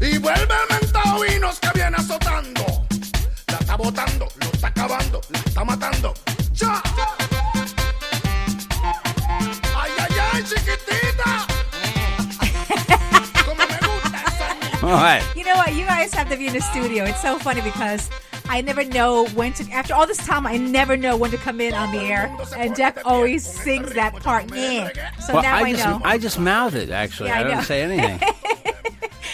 Y vuelve el mentado vinos que viene azotando. La está botando, lo está acabando, la está matando. ¡Ya! ¡Ay, ay, ay, chiquitita! Como me gusta esa All right. You know what? You guys have to be in the studio. It's so funny because I never know when to. After all this time, I never know when to come in on the air, and Jeff always sings that part. Yeah. So Well, now I, I just know. I just mouth it. Actually, Yeah, I I, don't say anything.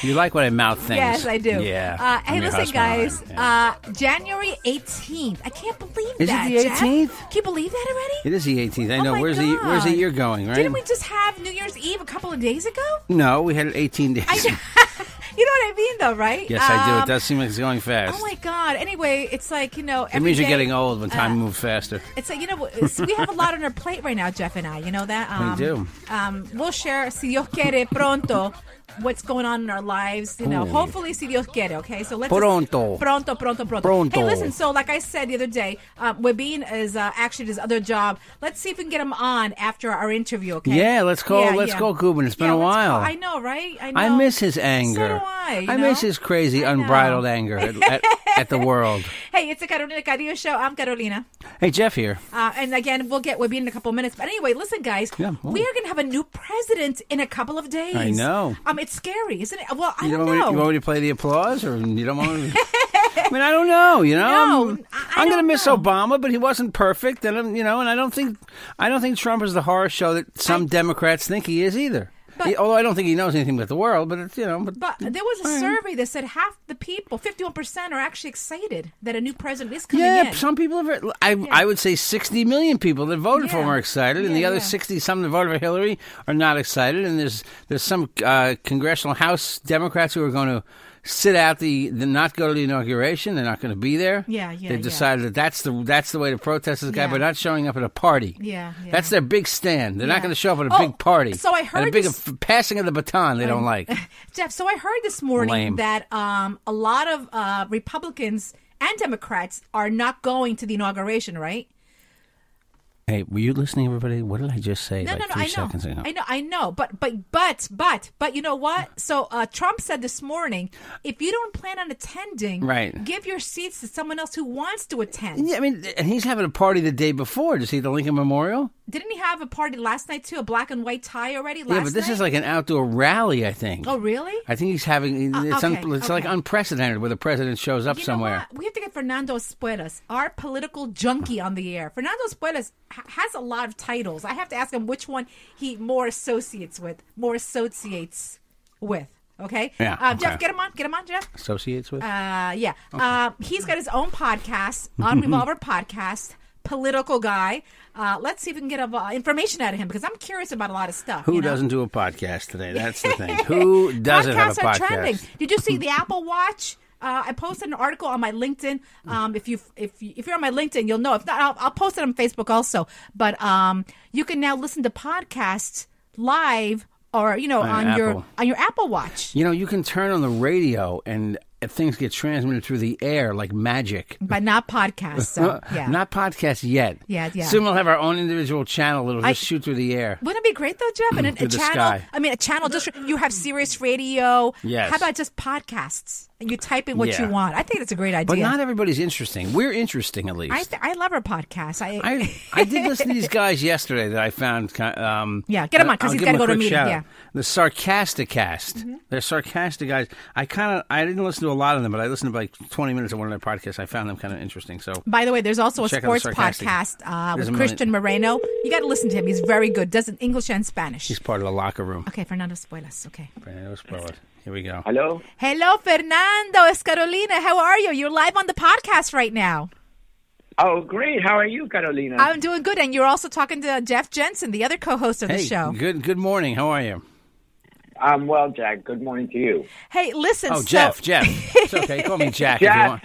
you like when I mouth things? Yes, I do. Yeah. Uh, I'm hey, your listen, husband, guys. all right, yeah. Uh, January 18th. I can't believe Is it that. the Jeff. 18th? Can you believe that already? it is the 18th. I Oh know. my where's the Where's the God. year going? Right? Didn't we just have New Year's Eve a couple of days ago? No, we had it 18 days. I, you know what I mean, though, right? yes, I do. Um, It does seem like it's going fast. Oh my God! Anyway, it's like you know. it every means you're day- getting old when time uh, moves faster. It's like you know we have a lot on our plate right now, Jeff and I. You know that. Um, do. Um, we'll share, si Dios quiere, pronto, what's going on in our lives. You know, Ooh. hopefully, si Dios quiere. Okay, so let's just- Pronto. pronto, pronto, pronto. Pronto. Hey, listen. So, like I said the other day, um, Webin is uh, actually his other job. Let's see if we can get him on after our interview. Okay. Yeah, let's call- Yeah, let's yeah. call Gubin. It's been Yeah, a while. call- I know, right? I know. I miss his anger. So do I. you miss his crazy, I unbridled anger at, at, at the world. Hey, it's a Carolina Cadillo show. I'm Carolina. Hey, Jeff here. Uh, and again, we'll get Webby in a couple of minutes. But anyway, listen, guys, Yeah, we are going to have a new president in a couple of days. I know. Um, it's scary, isn't it? Well, I You don't don't, know. you want me to play the applause, or you don't want? I mean, I don't know. You know, No, I'm, I- I I'm going to miss know. Obama, but he wasn't perfect, and you know, and I don't think, I don't think Trump is the horror show that some Democrats think he is either. But- He- although I don't think he knows anything about the world, but it's you know, but, but there was a right. survey that said half the people, 51%, are actually excited that a new president is coming yeah, in. some people have. I I would say 60 million people that voted for him are excited, and the other yeah. 60 some that voted for Hillary are not excited. And there's there's some uh, congressional House Democrats who are going to sit out the, the not go to the inauguration. They're not going to be there. Yeah, yeah, They've yeah. decided that that's the that's the way to protest this guy, Yeah. but not showing up at a party. Yeah, yeah. That's their big stand. They're Yeah. not going to show up at a Oh, big party. so I At a heard big this- f- passing of the baton. They don't like. Jeff, so I heard this morning Lame. that um, a lot of uh, Republicans and Democrats are not going to the inauguration, right? Hey, were you listening, everybody? What did I just say? No, like no, no. three I know. seconds ago. I know. I know. But, but, but, but, but, you know what? So uh, Trump said this morning, if you don't plan on attending, Right. give your seats to someone else who wants to attend. Yeah, I mean, and he's having a party the day before. to see the Lincoln Memorial? Didn't he have a party last night too? A black and white tie already? Last yeah, but this night? is like an outdoor rally, I think. Oh, really? I think he's having Uh, it's, okay, un, it's like unprecedented where the president shows up You somewhere. We have to get Fernando Espuelas, our political junkie, on the air. Fernando Espuelas has a lot of titles. I have to ask him which one he more associates with, more associates with. Okay. Yeah, Uh, Jeff, okay. get him on. Get him on, Jeff. Associates with? Uh, yeah. Uh, he's got his own podcast on Revolver Podcast. Political guy. Uh, let's see if we can get uh, information out of him because I'm curious about a lot of stuff. Who you know? doesn't do a podcast today? That's the thing. Who doesn't have a Podcasts are trending. Did you see the Apple Watch? Uh, I posted an article on my LinkedIn. Um, if you if you, if you're on my LinkedIn, you'll know. If not, I'll, I'll post it on Facebook also. But um, you can now listen to podcasts live or you know On on, your on your Apple Watch. You know, you can turn on the radio and things get transmitted through the air like magic. but not podcasts. So, yeah. Not podcasts yet. Yeah, yeah. Soon we'll have our own individual channel that'll I- just shoot through the air. Wouldn't it be great though, Jeff? And a, a channel. sky. I mean, a channel. Just you have Sirius Radio. Yes. How about just podcasts? And you type in what Yeah. you want. I think that's a great idea. But not everybody's interesting. We're interesting, at least. I th- I love our podcast. I, I, I did listen to these guys yesterday that I found. Um, Yeah, get 'em on, 'cause on because he's 'em a go to a meeting, yeah. Mm-hmm. The Sarcasticast. They're sarcastic guys. I kind of I didn't listen to a lot of them, but I listened to like twenty minutes of one of their podcasts. I found them kind of interesting. So By the way, there's also a Check out the sports podcast uh, with Christian Moreno. You got to listen to him. He's very good. Does it English and Spanish. he's part of the locker room. Okay, Fernando Spoilas. Okay. Fernando Spoiler. Here we go. Hello. Hello, Fernando. It's Carolina. How are you? You're live on the podcast right now. Oh, great. How are you, Carolina? I'm doing good, and you're also talking to Jeff Jensen, the other co-host of the show. good good morning. How are you? I'm well, Jack. Good morning to you. Hey, listen. Oh, so- Jeff. Jeff. It's okay. Call me Jack, if you Jack. want.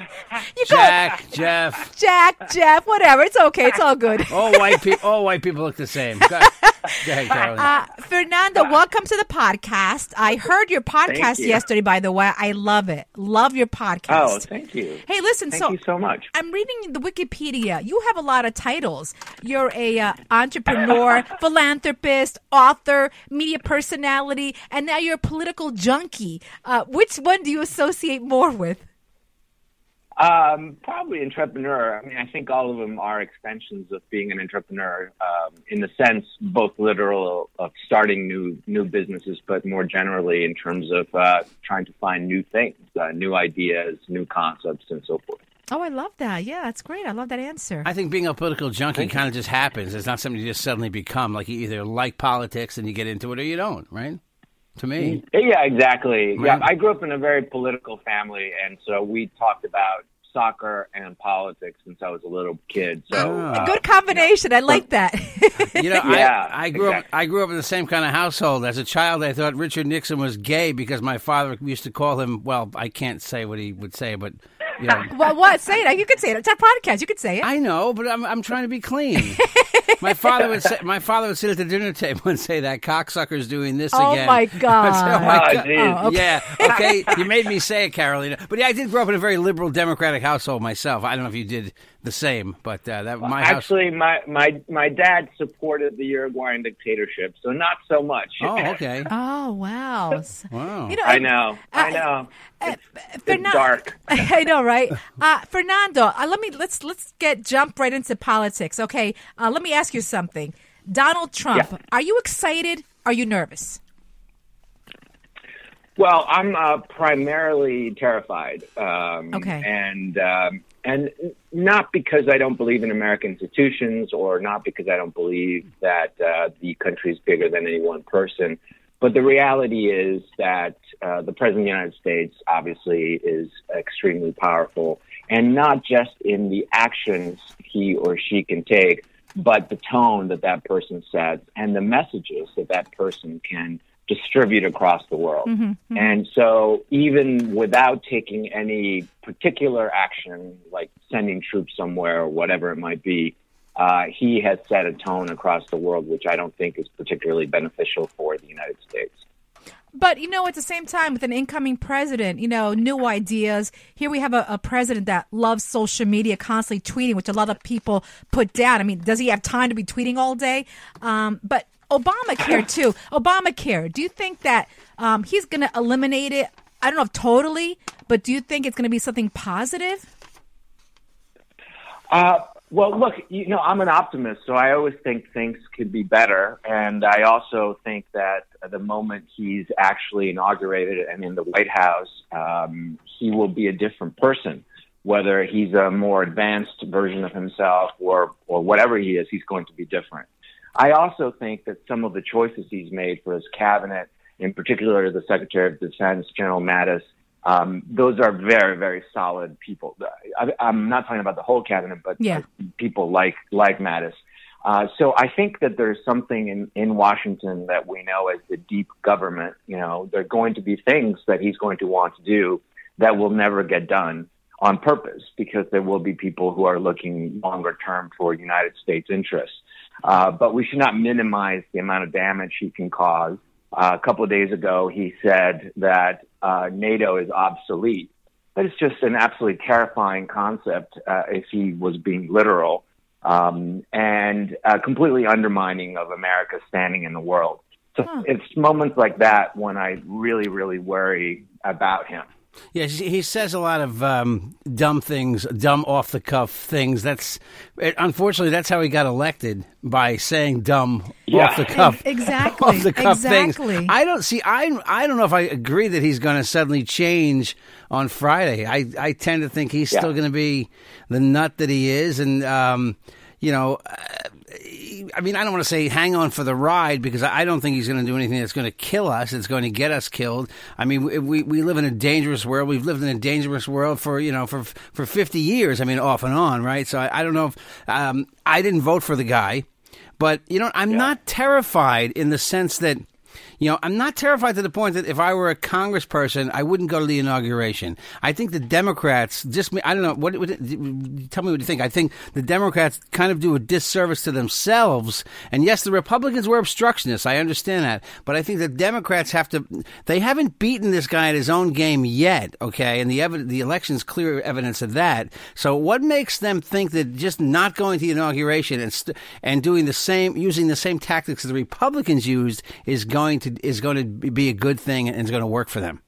You go, Jack. Jeff. Jack, Jeff, whatever. It's okay. It's all good. All white people. All white people look the same. Go, go ahead, Uh, Fernando, welcome to the podcast. I heard your podcast you. yesterday, by the way. I love it. Love your podcast. Oh, thank you. Hey, listen. Thank so you so much. I'm reading the Wikipedia. You have a lot of titles. You're a uh, entrepreneur, philanthropist, author, media personality, and now you're a political junkie. Uh, which one do you associate more with? Um, probably entrepreneur. I mean, I think all of them are extensions of being an entrepreneur, um, in the sense both literal of starting new new businesses, but more generally in terms of uh, trying to find new things, uh, new ideas, new concepts, and so forth. Oh, I love that. Yeah, that's great. I love that answer. I think being a political junkie kind of just happens. It's not something you just suddenly become. Like you either like politics and you get into it, or you don't. Right? To me, Yeah, exactly. Right. Yeah, I grew up in a very political family, and so we talked about soccer and politics since I was a little kid. So Ah. uh, Good combination. I like that. you know, Yeah, I, I grew up. I grew up in the same kind of household. As a child, I thought Richard Nixon was gay because my father used to call him. Well, I can't say what he would say, but know. well, what? Say it. You could say it. It's our podcast. You could say it. I know, but I'm I'm trying to be clean. my father would say, my father would sit at the dinner table and say that cocksucker's doing this Oh, again. my I'd say, oh God. oh my Oh, God. Oh, okay. Yeah, okay. You made me say it, Carolina. But yeah, I did grow up in a very liberal, democratic household myself. I don't know if you did the same, but uh, that my house. actually, my, my my dad supported the Uruguayan dictatorship, so not so much. Oh, okay. Oh wow! Wow. You know, I know, I know. uh, It's, it's dark. I know, right? Uh, Fernando, uh, let me let's let's get jump right into politics. Okay, uh, let me ask you something. Donald Trump, Yeah. are you excited? Are you nervous? Well, I'm uh, primarily terrified. Um, Okay. And um, and not because I don't believe in American institutions, or not because I don't believe that uh, the country is bigger than any one person. But the reality is that uh, the president of the United States obviously is extremely powerful, and not just in the actions he or she can take, but the tone that that person sets and the messages that that person can distribute across the world. And so, even without taking any particular action, like sending troops somewhere or whatever it might be, uh, he has set a tone across the world, which I don't think is particularly beneficial for the United States. But you know, at the same time, with an incoming president, you know, new ideas. Here we have a, a president that loves social media, constantly tweeting, which a lot of people put down. I mean, does he have time to be tweeting all day? Um, but Obamacare too. Obamacare. Do you think that um, he's going to eliminate it? I don't know if totally, but do you think it's going to be something positive? Uh, well, look, you know, I'm an optimist, so I always think things could be better. And I also think that the moment he's actually inaugurated and in the White House, um, he will be a different person. Whether he's a more advanced version of himself or, or whatever he is, he's going to be different. I also think that some of the choices he's made for his cabinet, in particular the Secretary of Defense, General Mattis, um, those are very, very solid people. I, I'm not talking about the whole cabinet, but Yeah. people like like Mattis. Uh, so I think that there's something in, in Washington that we know as the deep government. You know, there are going to be things that he's going to want to do that will never get done on purpose because there will be people who are looking longer term for United States interests. Uh, but we should not minimize the amount of damage he can cause. Uh, a couple of days ago, he said that uh, NATO is obsolete. that is just an absolutely terrifying concept uh, if he was being literal um, and uh, completely undermining of America's standing in the world. So Huh. it's moments like that when I really, really worry about him. Yeah, he says a lot of um, dumb things, dumb off the cuff things. That's unfortunately that's how he got elected by saying dumb Yeah. off the cuff, Exactly, off the cuff exactly. things. I don't see. I I don't know if I agree that he's going to suddenly change on Friday. I I tend to think he's Yeah. still going to be the nut that he is, and um, you know. Uh, I mean, I don't want to say hang on for the ride because I don't think he's going to do anything that's going to kill us. It's going to get us killed. I mean, we, we live in a dangerous world. We've lived in a dangerous world for you know for for fifty years. I mean, off and on, right? So I, I don't know if um, I didn't vote for the guy, but you know, I'm not terrified in the sense that. You know, I'm not terrified to the point that if I were a congressperson, I wouldn't go to the inauguration. I think the Democrats just, I don't know, what, what tell me what you think. I think the Democrats kind of do a disservice to themselves. And yes, the Republicans were obstructionists. I understand that. But I think the Democrats have to, they haven't beaten this guy at his own game yet, okay? And the evidence, the election's clear evidence of that. So what makes them think that just not going to the inauguration and, st- and doing the same, using the same tactics the Republicans used is going to, is going to be a good thing and is going to work for them?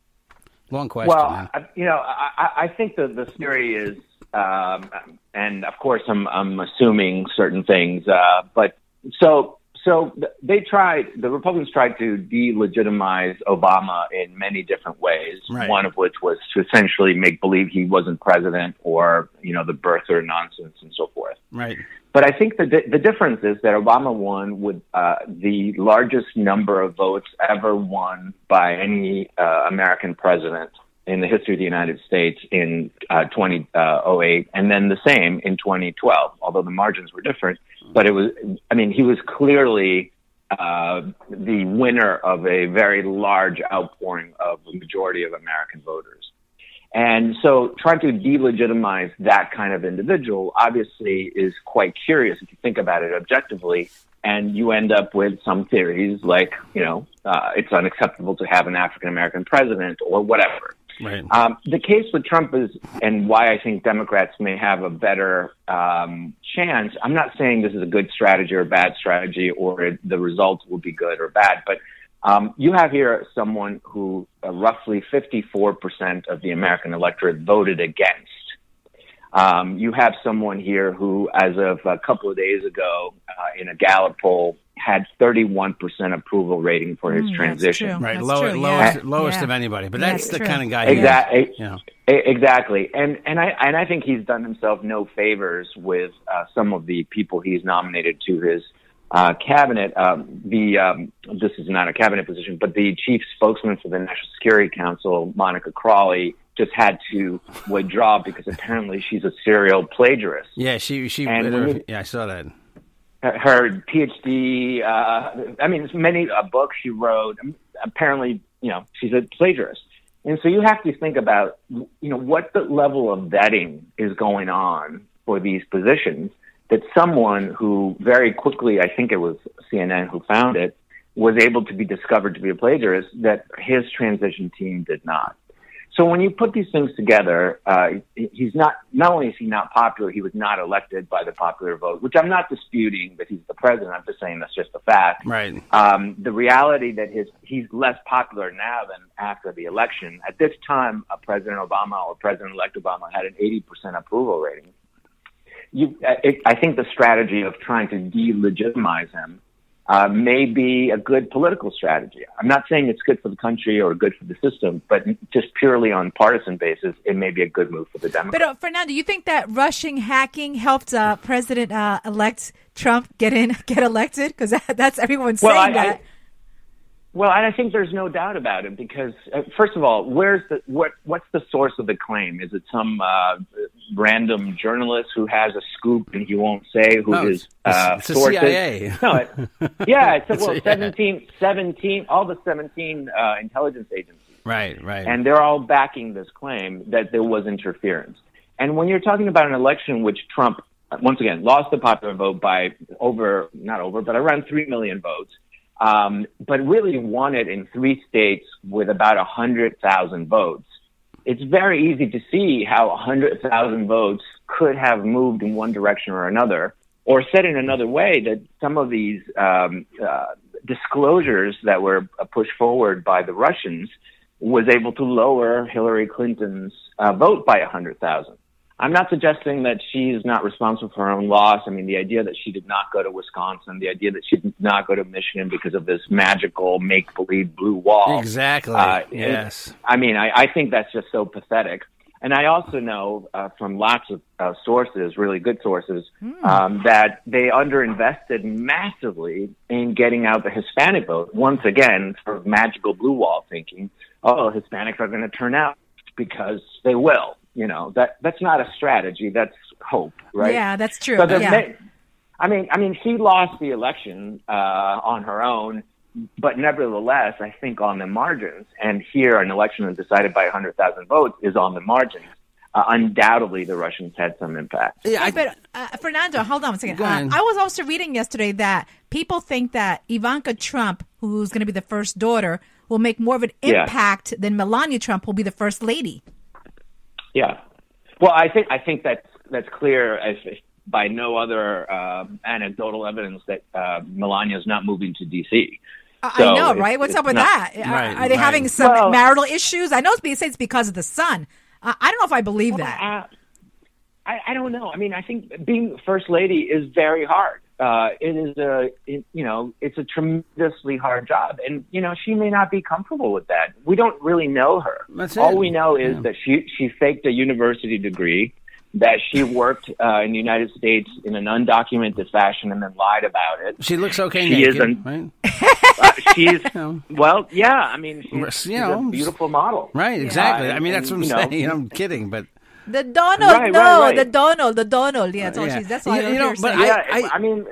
Long question. Well, man. I, you know, I, I- I think the the theory is, um, and of course, I'm I'm assuming certain things, uh, but so so th- they tried. The Republicans tried to delegitimize Obama in many different ways. Right. One of which was to essentially make believe he wasn't president, or you know, the birther nonsense and so forth. right. But I think the di- the difference is that Obama won with uh, the largest number of votes ever won by any uh, American president in the history of the United States in uh, 2008, and then the same in 2012. Although the margins were different, but it was. I mean, he was clearly uh, the winner of a very large outpouring of the majority of American voters. And so trying to delegitimize that kind of individual obviously is quite curious if you think about it objectively. And you end up with some theories like, you know, uh, it's unacceptable to have an African American president or whatever. Right. Um, the case with Trump is, and why I think Democrats may have a better um, chance. I'm not saying this is a good strategy or a bad strategy, or it, the results will be good or bad, but um, you have here someone who uh, roughly 54% of the American electorate voted against. Um, you have someone here who, as of a couple of days ago, uh, in a Gallup poll, had 31% approval rating for his Mm, that's transition. true. Right, That's low, true, lowest, yeah. lowest Yeah. of anybody. But Yeah, that's the true. kind of guy. he is. Exactly. You. E- Exactly, and and I and I think he's done himself no favors with uh, some of the people he's nominated to his uh, cabinet. Um, the um, this is not a cabinet position, but the chief spokesman for the National Security Council, Monica Crowley, just had to withdraw because apparently she's a serial plagiarist. Yeah, she she. You- yeah, I saw that. Her- Her PhD, uh, I mean, many a book she wrote. Apparently, you know, she's a plagiarist. And so you have to think about, you know, what the level of vetting is going on for these positions that someone who very quickly, I think it was CNN who found it, was able to be discovered to be a plagiarist that his transition team did not. So when you put these things together, uh, he's not, not only is he not popular, he was not elected by the popular vote, which I'm not disputing that he's the president. I'm just saying that's just a fact Right. um, the reality that his he's less popular now than after the election. At this time, President Obama or President-elect Obama had an 80% approval rating. You, it, I think the strategy of trying to delegitimize him uh, may be a good political strategy. I'm not saying it's good for the country or good for the system, but just purely on partisan basis, it may be a good move for the Democrats. But uh, Fernando, you think that Russian hacking helped uh, President uh, elect Trump get in, get elected? Because that, that's everyone's Well, saying I- I- that. Well, and I think there's no doubt about it because, uh, first of all, where's the what? What's the source of the claim? Is it some uh, random journalist who has a scoop and he won't say who No, his it's- uh, it's the source CIA. is? No, it, yeah, it's It's- well, yeah. 17, 17, all the 17 uh, intelligence agencies Right. Right. and they're all backing this claim that there was interference. And when you're talking about an election which Trump, once again, lost the popular vote by over, not over, but around 3 million votes, um, but really won it in three states with about 100,000 votes, it's very easy to see how 100,000 votes could have moved in one direction or another. Or said in another way, that some of these um, uh, disclosures that were pushed forward by the Russians was able to lower Hillary Clinton's uh, vote by 100,000. I'm not suggesting that she's not responsible for her own loss. I mean, the idea that she did not go to Wisconsin, the idea that she did not go to Michigan because of this magical make believe blue wall. Exactly. Uh, yes. I mean, I, I think that's just so pathetic. And I also know uh, from lots of uh, sources, really good sources, um, that they underinvested massively in getting out the Hispanic vote. Once again, sort of magical blue wall thinking, oh, Hispanics are going to turn out because they will. You know, that that's not a strategy. That's hope, right? Yeah, that's true. So yeah. ma- I mean, I mean, she lost the election uh, on her own, but nevertheless, I think on the margins. And here, an election that's decided by 100,000 votes is on the margins. Uh, undoubtedly, the Russians had some impact. Yeah, I- but uh, Fernando, hold on a second. Uh. I was also reading yesterday that people think that Ivanka Trump, who's going to be the first daughter, will make more of an Yeah. impact than Melania Trump will be the first lady. Yeah. Well, I think I think that's that's clear as by no other um anecdotal evidence that uh, Melania is not moving to D.C. I I So know, it's- right? What's it's up with not- that? Are- Right, are, they right. having some Well- marital issues? I know it's being said it's because of the son. Uh, I don't know if I believe that. Uh, I, I don't know. I mean, I think being first lady is very hard. Uh, it is a, it, you know, it's a tremendously hard job, and you know, she may not be comfortable with that. We don't really know her. That's All it. we know is Yeah. that she she faked a university degree, that she worked uh, in the United States in an undocumented fashion, and then lied about it. She looks okay She naked, isn't- right? Uh, she's know. well, yeah. I mean, she's, You she's know, a beautiful model. Right, exactly. Uh, I mean, that's what I'm you know, saying. I'm kidding, but The Donald, Right, no, right, right. the Donald, the Donald. Yeah, that's all Yeah. she's. That's all You- I don't you know, hear but saying. I- I mean,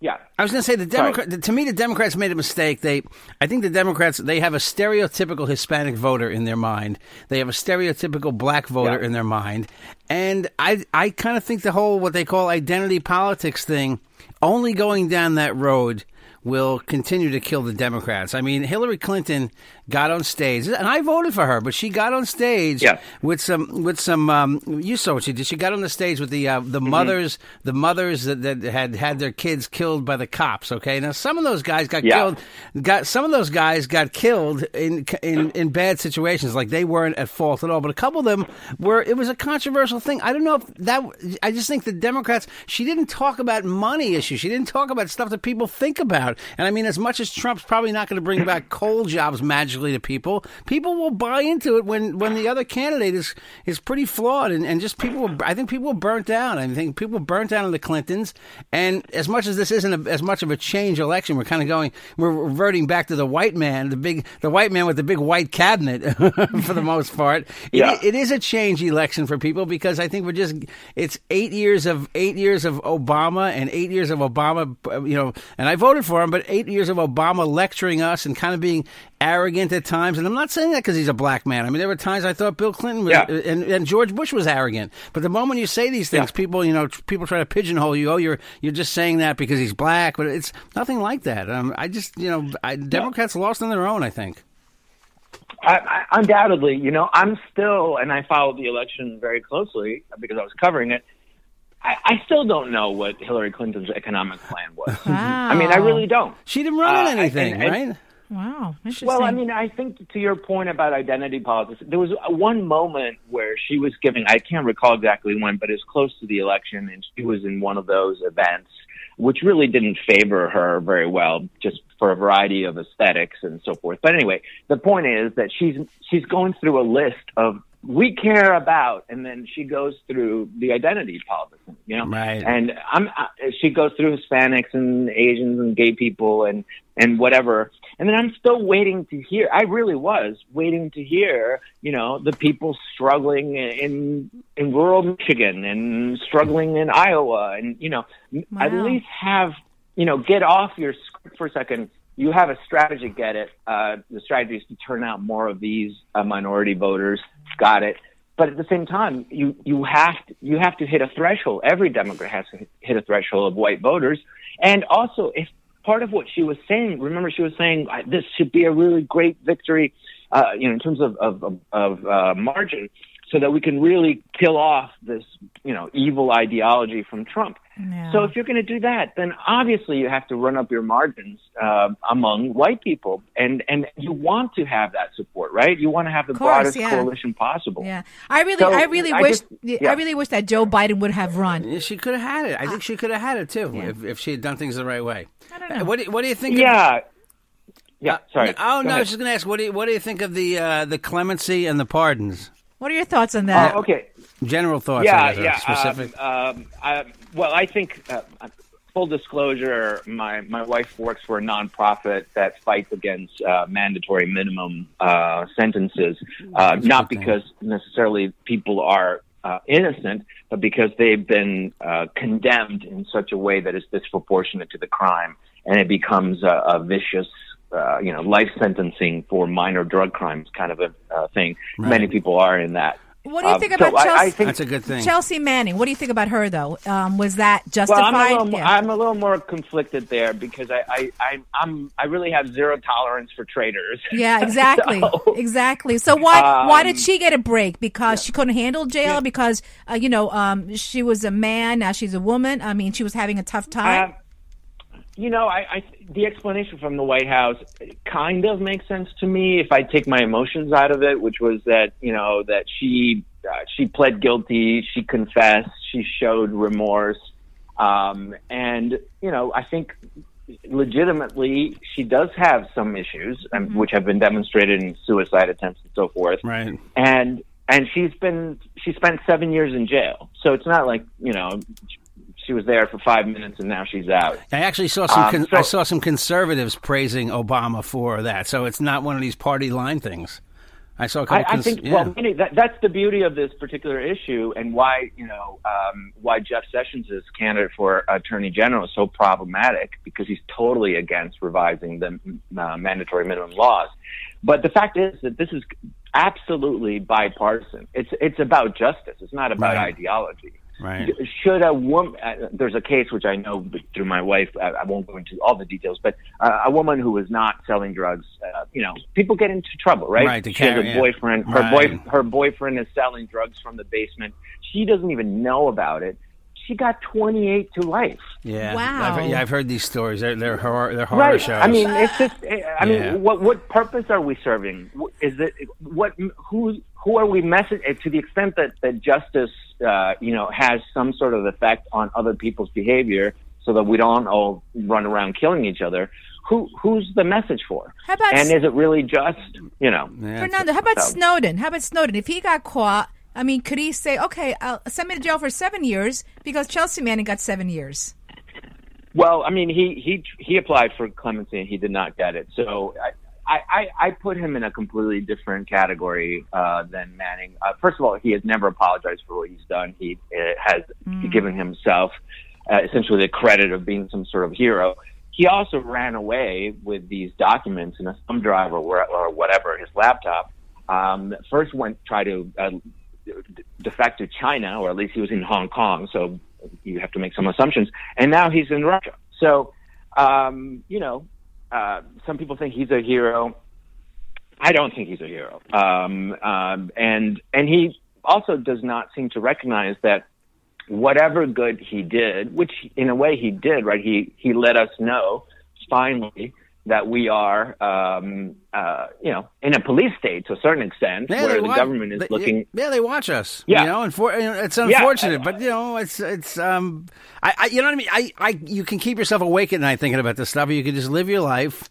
yeah. I was going to say the Sorry. Democrat. To me, the Democrats made a mistake. They, I think the Democrats they have a stereotypical Hispanic voter in their mind. They have a stereotypical black voter Yeah. in their mind, and I, I kind of think the whole what they call identity politics thing, only going down that road will continue to kill the Democrats. I mean, Hillary Clinton got on stage, and I voted for her, but she got on stage Yeah. with some with some. Um, you saw what she did. She got on the stage with the uh, the Mm-hmm. mothers, the mothers that, that had had their kids killed by the cops. Okay, now some of those guys got Yeah. killed. Got some of those guys got killed in in in bad situations, like they weren't at fault at all. But a couple of them were. It was a controversial thing. I don't know if that. I just think the Democrats. She didn't talk about money issues. She didn't talk about stuff that people think about. And I mean, as much as Trump's probably not going to bring back coal jobs magically to people, people will buy into it when when the other candidate is is pretty flawed and, and just people. I think people were burnt down. I think people burnt down on the Clintons. And as much as this isn't a, as much of a change election, we're kind of going. We're reverting back to the white man, the big the white man with the big white cabinet for the most part. It- Yeah. it is a change election for people because I think we're just it's eight years of eight years of Obama and eight years of Obama, uh, you know, and I voted for him, but eight years of Obama lecturing us and kind of being arrogant at times. And I'm not saying that because he's a black man. I mean, there were times I thought Bill Clinton was, Yeah. and, and George Bush was arrogant. But the moment you say these things, Yeah. people, you know, people try to pigeonhole you. Oh, you're you're just saying that because he's black, but it's nothing like that. Um, I just, you know, I, Democrats lost on their own. I think. I, I, undoubtedly, you know, I'm still, and I followed the election very closely because I was covering it. I, I still don't know what Hillary Clinton's economic plan was. I mean, I really don't. She didn't run on Uh, anything, and- and- right? Wow, interesting. Well, I mean, I think to your point about identity politics, there was one moment where she was giving, I can't recall exactly when, but it's close to the election, and she was in one of those events, which really didn't favor her very well, just for a variety of aesthetics and so forth. But anyway, the point is that she's she's going through a list of we care about, and then she goes through the identity politics, you know, Right. and I'm I, she goes through Hispanics and Asians and gay people and and whatever. And then I'm still waiting to hear. I really was waiting to hear, you know, the people struggling in in rural Michigan and struggling in Iowa, and you know, at least have you know get off your script for a second. You have a strategy, get it. Uh, the strategy is to turn out more of these uh, minority voters. Got it. But at the same time, you you have to, you have to hit a threshold. Every Democrat has to hit a threshold of white voters, and also if part of what she was saying. Remember, she was saying this should be a really great victory, uh, you know, in terms of of, of, uh, margin, so that we can really kill off this, you know, evil ideology from Trump. Yeah. So if you're going to do that, then obviously you have to run up your margins uh, among white people, and and you want to have that support, right? You want to have the course, broadest yeah. coalition possible. Yeah, I really, So, I really I wish, just- yeah. I really wish that Joe Biden would have run. She could have had it. I think she could have had it too Yeah. if, if she had done things the right way. I don't know. Uh, What do, what do you think? Of, Yeah. Yeah. Sorry. Oh Go no, I was just going to ask. What do you, what do you think of the uh, the clemency and the pardons? What are your thoughts on that? Oh, okay. General thoughts. yeah, I yeah. Specific. Um, um, I, well, I think uh, full disclosure, my my wife works for a nonprofit that fights against uh, mandatory minimum uh, sentences, uh, not because necessarily people are. Uh, innocent, but because they've been uh, condemned in such a way that is disproportionate to the crime, and it becomes a, a vicious, uh, you know, life sentencing for minor drug crimes kind of a uh, thing. Many people are in that. What do you Um, think so about I- Chelsea? I think That's a good thing. Chelsea Manning. What do you think about her though? Um, was that Well, justified? I'm a little, more, Yeah. I'm a little more conflicted there because I, I, I, I'm, I really have zero tolerance for traitors. Yeah, exactly, So, exactly. So why why did Um, she get a break? Because she couldn't handle jail. Because uh, you know, um, she was a man. Now she's a woman. I mean, she was having a tough time. uh, you know, I, I, the explanation from the White House kind of makes sense to me if I take my emotions out of it, which was that you know that she, uh, she pled guilty, she confessed, she showed remorse, um, and you know, I think legitimately she does have some issues, um, which have been demonstrated in suicide attempts and so forth. right. and and she's been she spent seven years in jail so it's not like you know she was there for five minutes and now she's out I actually saw some. Um, con- so- I saw some conservatives praising Obama for that. So it's not one of these party line things. I saw a couple. I, I think yeah. well many, that, that's the beauty of this particular issue and why you know um, why Jeff Sessions' is candidate for attorney general is so problematic because he's totally against revising the uh, mandatory minimum laws but the fact is that this is absolutely bipartisan it's it's about justice it's not about Right. ideology Right. should a woman uh, there's a case which i know through my wife i, I won't go into all the details but uh, a woman who was not selling drugs uh, you know people get into trouble right Right, to she has carry- a yeah. boyfriend her Right. boy her boyfriend is selling drugs from the basement she doesn't even know about it she got 28 to life Yeah. Wow. I've, yeah, I've heard these stories. They're they're horror, they're horror right shows. i mean it's just i mean Yeah. what what purpose are we serving is it what who who are we message to the extent that that justice uh, you know has some sort of effect on other people's behavior so that we don't all run around killing each other who who's the message for How about and is it really just you know Yeah, Fernando, how about So- Snowden? How about Snowden? If he got caught, I mean, could he say, "Okay, I'll send me to jail for seven years"? Because Chelsea Manning got seven years. Well, I mean, he he he applied for clemency and he did not get it. So I I, I put him in a completely different category uh, than Manning. Uh, first of all, he has never apologized for what he's done. He uh, has given himself uh, essentially the credit of being some sort of hero. He also ran away with these documents in a thumb drive or, where, or whatever, his laptop. Um, first went try to uh, defect to China, or at least he was in Hong Kong. So you have to make some assumptions. And now he's in Russia. So, um, you know, uh, some people think he's a hero. I don't think he's a hero. Um, um, and and he also does not seem to recognize that whatever good he did, which in a way he did, right? He he let us know finally that we are, um, uh, you know, in a police state to a certain extent, Yeah, where the wa- government is they- looking. Yeah, they watch us. Yeah. you know, and for, you know, it's unfortunate, but you know, it's it's um, I, I you know what I mean. I, I you can keep yourself awake at night thinking about this stuff. Or you can just live your life.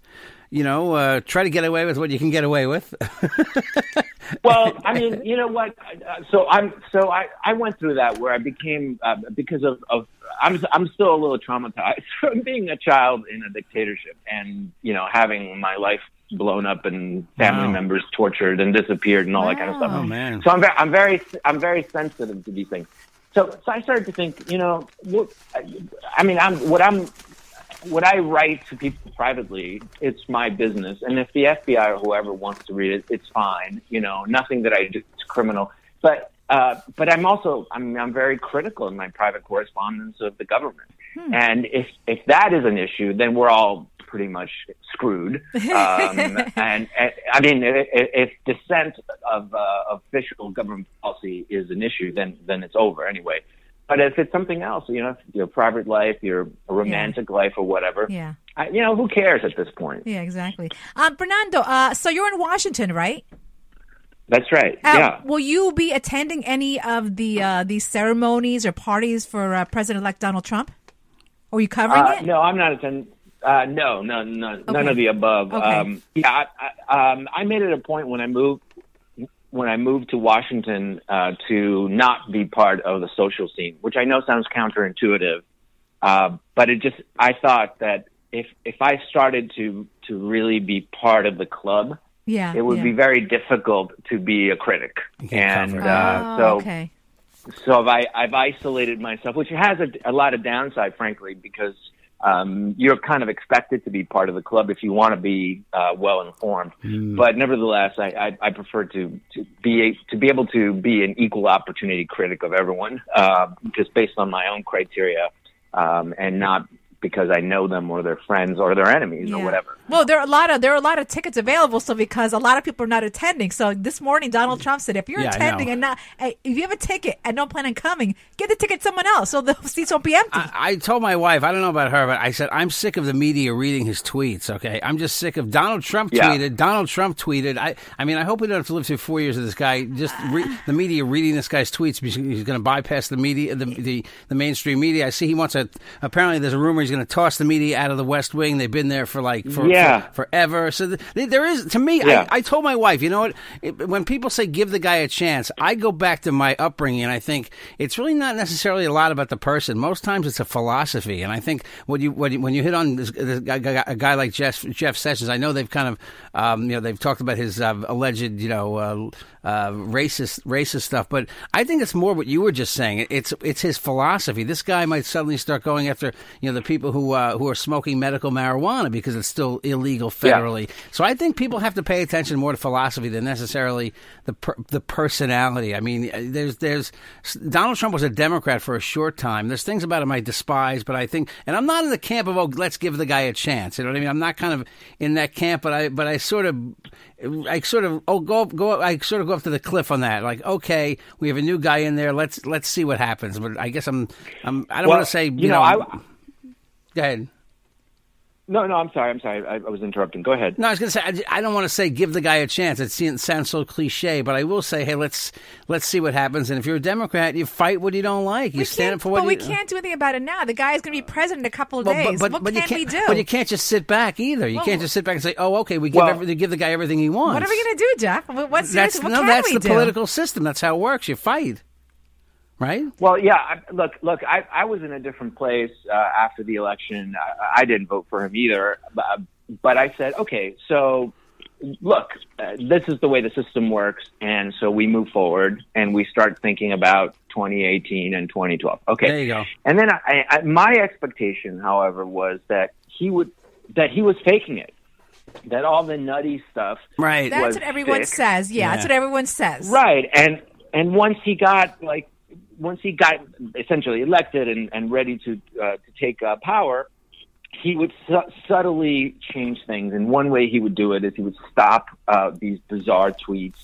You know, uh, try to get away with what you can get away with. well, I mean, you know what? So I'm so I I went through that where I became uh, because of of I'm I'm still a little traumatized from being a child in a dictatorship and you know having my life blown up and family Wow. members tortured and disappeared and all that kind of stuff. Oh, man. So I'm very I'm very I'm very sensitive to these things. So so I started to think, you know, what, I mean, I'm what I'm what I write to people privately, it's my business. And if the FBI or whoever wants to read it, it's fine. You know, nothing that I do is criminal. But uh, but I'm also I'm I'm very critical in my private correspondence of the government. And if if that is an issue, then we're all pretty much screwed. Um, and, and I mean, if, if dissent of uh, official government policy is an issue, then then it's over anyway. But if it's something else, you know, your private life, your romantic life, or whatever, Yeah. I, you know, who cares at this point? Yeah, exactly. Um, Fernando, uh, so you're in Washington, right? That's right. Uh, yeah. Will you be attending any of the uh, these ceremonies or parties for uh, President-elect Donald Trump? Are you covering Uh, it? no, I'm not attending. Uh, no, no, no, none of the above. Okay. Um, yeah, I, I, um, I made it a point when I moved when I moved to Washington uh, to not be part of the social scene, which I know sounds counterintuitive, uh, but it just I thought that if if I started to to really be part of the club, yeah. it would yeah. be very difficult to be a critic, and uh, Oh, so okay. so I've, I, I've isolated myself, which has a, a lot of downside, frankly, because um, you're kind of expected to be part of the club if you want to be uh, well informed. But nevertheless, I, I, I prefer to, to be to be able to be an equal opportunity critic of everyone, uh, just based on my own criteria, um, and not because I know them or they're friends or they're enemies or whatever. Well, there are a lot of there are a lot of tickets available. So because a lot of people are not attending, so this morning Donald Trump said, if you're Yeah, attending and not, if you have a ticket and don't plan on coming, get the ticket to someone else, so the seats won't be empty. I, I told my wife, I don't know about her, but I said I'm sick of the media reading his tweets. Okay, I'm just sick of Donald Trump Yeah. tweeted. Donald Trump tweeted. I, I mean, I hope we don't have to live through four years of this guy just re- the media reading this guy's tweets because he's going to bypass the media, the, the the mainstream media. I see he wants to. Apparently, there's a rumor he's going to toss the media out of the West Wing. They've been there for like for, Yeah. for forever. So th- there is to me. Yeah. I, I told my wife, you know what? It, when people say give the guy a chance, I go back to my upbringing and I think it's really not necessarily a lot about the person. Most times it's a philosophy, and I think when you when you, when you hit on this, this guy, a guy like Jeff Jeff Sessions, I know they've kind of um, you know they've talked about his uh, alleged you know uh, uh, racist racist stuff, but I think it's more what you were just saying. It's it's his philosophy. This guy might suddenly start going after you know the people who uh, who are smoking medical marijuana because it's still illegal Yeah. federally. So I think people have to pay attention more to philosophy than necessarily the per, the personality. I mean, uh, there's there's Donald Trump was a Democrat for a short time. There's things about him I despise, but I think, and I'm not in the camp of oh, let's give the guy a chance. You know what I mean? I'm not kind of in that camp, but I but I sort of. I sort of oh go up, go up, I sort of go up to the cliff on that. Like okay we have a new guy in there. Let's let's see what happens. But I guess I'm I'm I don't Well, want to say you, you know, I- go ahead No, no, I'm sorry, I'm sorry, I, I was interrupting. Go ahead. No, I was going to say I don't want to say give the guy a chance. It sounds so cliche, but I will say, hey, let's let's see what happens. And if you're a Democrat, you fight what you don't like. You we stand up for what but we can't do anything about it now. The guy is going to be president in a couple of Well, days. but, but, what but can you can't, we do? But you can't just sit back either. You Well- can't just sit back and say, "Oh, okay, we give Well- every, give the guy everything he wants." what are we going to do, Jeff? What- What's That's what no, can that's we the do? political system. That's how it works. You fight, right? Well, yeah. I, look, look. I, I was in a different place uh, after the election. I, I didn't vote for him either, but, but I said, okay, so look, uh, this is the way the system works, and so we move forward and we start thinking about 2018 and 2012. Okay, There you go. And then I, I, my expectation, however, was that he would that he was faking it, that all the nutty stuff, Right. That's was what everyone fake. says. Yeah, that's what everyone says. Right, and and once he got like once he got essentially elected and, and ready to uh, to take uh, power, he would su- subtly change things. And one way he would do it is he would stop uh, these bizarre tweets.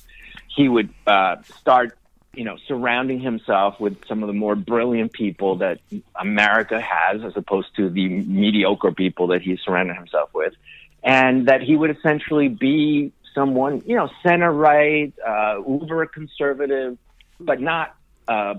He would uh, start, you know, surrounding himself with some of the more brilliant people that America has, as opposed to the mediocre people that he surrounded himself with, and that he would essentially be someone, you know, center right, uh, uber conservative, but not uh,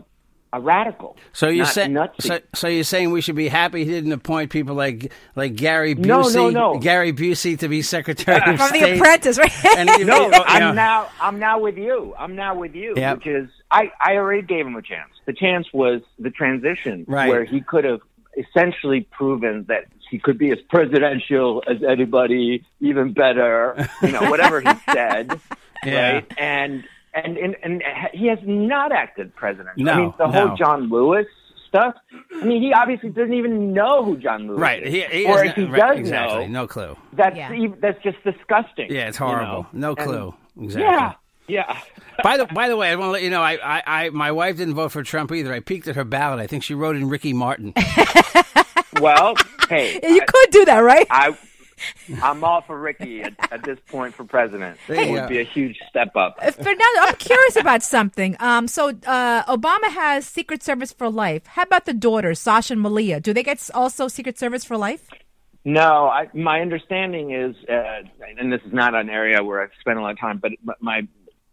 a radical. So you're saying so, so you're saying we should be happy he didn't appoint people like like Gary Busey, No, no, no. Gary Busey to be Secretary uh, of From State. The Apprentice, right? And you- no, you know, I'm now I'm now with you. I'm now with you, Yep. which is I I already gave him a chance. The chance was the transition, Right. where he could have essentially proven that he could be as presidential as anybody, even better. You know, whatever he said, Yeah. right? And and and and he has not acted president. No, I mean, the no. whole John Lewis stuff. I mean, he obviously doesn't even know who John Lewis Right. is, He, he or has if he no- right, does exactly. know, no clue. that's Yeah. even, that's just disgusting. Yeah, it's you horrible. know? No And- clue. Exactly. Yeah, Yeah. By the by the way, I want to let you know, I, I, I my wife didn't vote for Trump either. I peeked at her ballot. I think she wrote in Ricky Martin. Well, hey, You I, could do that, right? I, I'm all for Ricky at, at this point for president. There It you would go. be a huge step up. Fernando, I'm curious about something. Um, so uh, Obama has Secret Service for life. How about the daughters, Sasha and Malia? Do they get also Secret Service for life? No, I, my understanding is, uh, and this is not an area where I've spent a lot of time, but my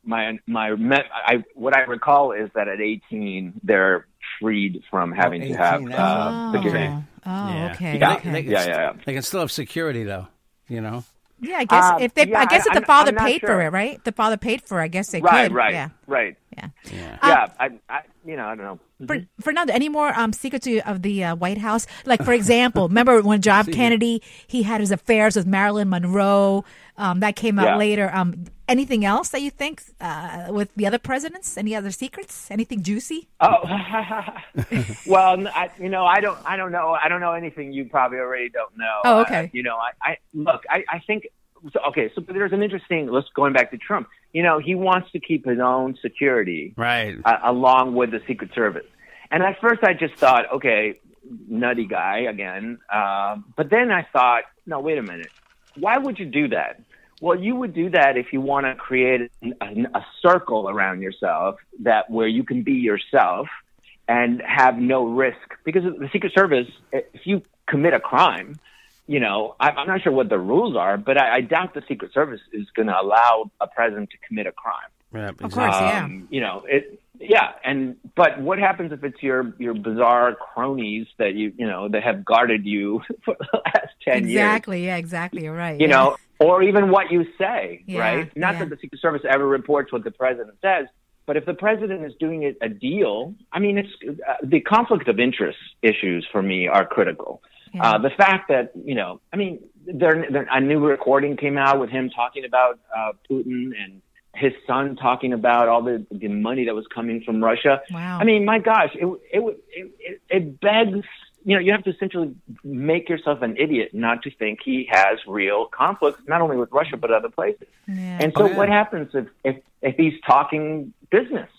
my my me- I, what I recall is that at 18 they're freed from having to 18, have that's uh, security. Oh, oh Yeah. okay. Yeah. okay. They can Yeah, yeah, yeah. They can still have security though. You know. Yeah, I guess Uh, if they, yeah, I guess I- if the father I'm not paid for it, right? The father paid for it. I guess they Right, could. right, Yeah, right. yeah. Yeah. yeah, I, I, you know, I don't know. For, Fernando, any more um, secrets of- of the uh, White House? Like, for example, remember when John Kennedy he had his affairs with Marilyn Monroe? Um, that came out Yeah. later. Um, anything else that you think uh, with the other presidents? Any other secrets? Anything juicy? Oh, well, n- I, you know, I don't, I don't know, I don't know anything you probably already don't know. Oh, Uh, okay. you know, I, I look, I, I think, so, okay, so there's an interesting. Let's going back to Trump. You know, he wants to keep his own security Right. uh, along with the Secret Service. And at first, I just thought, okay, nutty guy again. Um, but then I thought, no, wait a minute. Why would you do that? Well, you would do that if you want to create a, a circle around yourself that where you can be yourself and have no risk. Because the Secret Service, if you commit a crime, you know, I'm I'm not sure what the rules are, but I, I doubt the Secret Service is going to allow a president to commit a crime. Yeah, Of exactly. course, yeah. Um, You know, it. Yeah, and but what happens if it's your your bizarre cronies that you you know that have guarded you for the last ten years? Exactly. Yeah. Exactly. You're right. You yeah. know, or even what you say, Yeah, right? Not yeah. that the Secret Service ever reports what the president says, but if the president is doing it a deal, I mean, it's uh, the conflict of interest issues for me are critical. Yeah. Uh, the fact that you know, I mean, there, there a new recording came out with him talking about uh, Putin and his son talking about all the the money that was coming from Russia. Wow. I mean, my gosh, it it it, it begs. You know, you have to essentially make yourself an idiot not to think he has real conflicts, not only with Russia but other places. Yeah. And so, Oh, yeah. what happens if, if if he's talking business?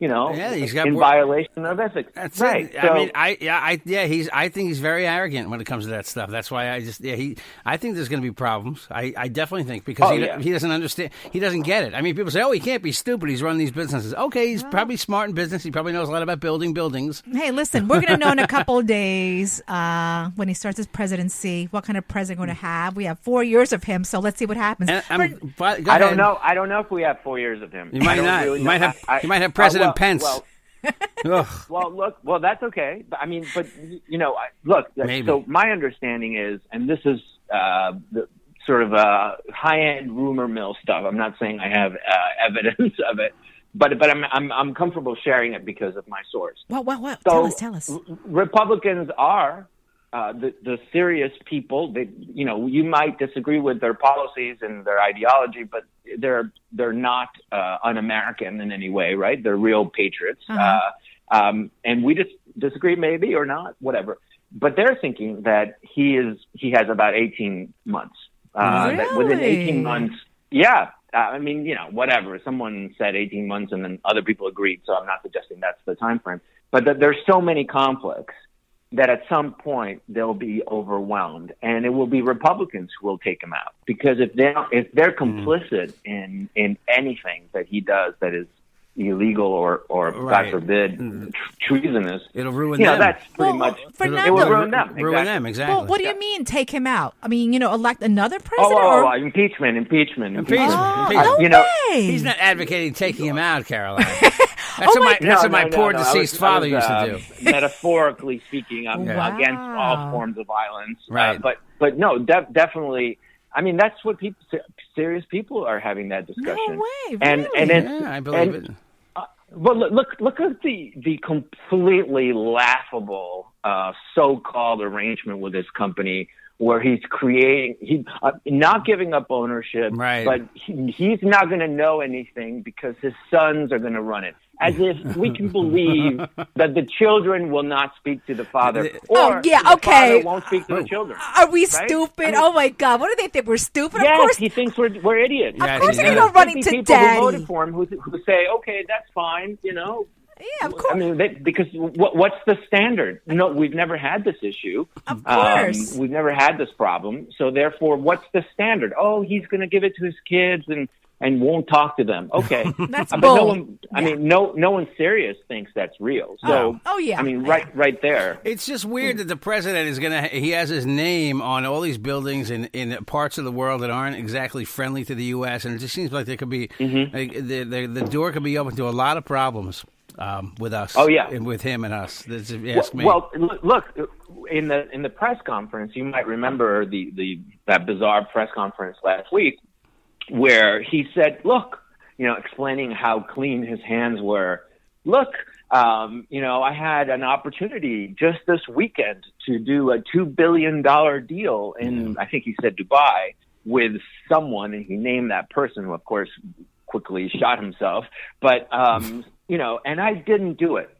You know, Yeah, he's got in more- violation of ethics. That's right. it. So, I mean, I yeah, I yeah, he's. I think he's very arrogant when it comes to that stuff. That's why I just yeah, he. I think there's going to be problems. I, I definitely think because Oh, he yeah. he doesn't understand. He doesn't get it. I mean, people say, oh, he can't be stupid. He's running these businesses. Okay, he's probably smart in business. He probably knows a lot about building buildings. Hey, listen, we're going to know in a couple of days uh, when he starts his presidency what kind of president we're going to have. We have four years of him, so let's see what happens. And I'm, but, I don't know. I don't know if we have four years of him. You might don't really you might have. I- I- you might have President well- Pence. Well, well, look, well, that's okay. I mean, but you know, I- look. Maybe. So my understanding is, and this is uh, the sort of uh, high-end rumor mill stuff. I'm not saying I have uh, evidence of it, but but I'm, I'm I'm comfortable sharing it because of my source. what, what, what? So tell us, tell us. Republicans are uh, the the serious people. They, you know, you might disagree with their policies and their ideology, but they're they're not uh, un-American in any way, right? They're real patriots. Uh-huh. Uh, um, and we just disagree, maybe or not, whatever. But they're thinking that he is he has about eighteen months. Uh, That within eighteen months, yeah. Uh, I mean, you know, whatever. Someone said 18 months, and then other people agreed. So I'm not suggesting that's the time frame. But that there's so many conflicts that at some point they'll be overwhelmed, and it will be Republicans who will take him out because if they if they're hmm. complicit in in anything that he does that is illegal or or Right. God forbid hmm. treasonous, It'll ruin you know, that's pretty Well, much Fernando- it will ruin them. Ruin them exactly. Well, what do you mean take him out? I mean, you know, elect another Oh, president? oh, or- oh, oh impeachment, impeachment, Impeachment. Oh, Impeachment. no You know, way. He's not advocating taking him out, Caroline. Oh That's what my, that's what my no, no, poor no. Deceased was- father was, used uh, to do. Metaphorically speaking, I'm Wow. against all forms of violence. Uh, Right. but but no, de- definitely. I mean, that's what people, serious people are having that discussion. No way, really? and it's, Yeah, I believe and, it. Well, look, look, look at the the completely laughable uh, so-called arrangement with this company, where he's creating, he uh, not giving up ownership, Right. but he, he's not going to know anything because his sons are going to run it. As if we can believe that the children will not speak to the father, or Oh, yeah, the okay. father won't speak to the children. Are we Right? stupid? I mean- oh my God! What do they think? We're stupid? Yes, of course. he thinks we're we're idiots. Yeah, of course, he they does. go running to people daddy. who voted for him who, who say, okay, that's fine, you know. Yeah, of course. I mean, they, because what, what's the standard? No, we've never had this issue. Of Um, course. we've never had this problem. So therefore, what's the standard? Oh, he's going to give it to his kids and and won't talk to them. Okay, That's but no bull. one. I Yeah. mean, no no one serious thinks that's real. So Oh. Oh, yeah. I mean, right right there. It's just weird that the president is going to, he has his name on all these buildings in, in parts of the world that aren't exactly friendly to the U.S., and it just seems like there could be, Mm-hmm. like, the, the, the door could be open to a lot of problems um, with us. Oh, yeah. and With him and us. That's, if you ask me. Well, look, look, in the in the press conference, you might remember the the that bizarre press conference last week where he said, "Look, you know, explaining how clean his hands were. Look, um, you know, I had an opportunity just this weekend to do a two billion dollar deal in, I think he said Dubai, with someone, and he named that person, who of course quickly shot himself. But um, you know, and I didn't do it.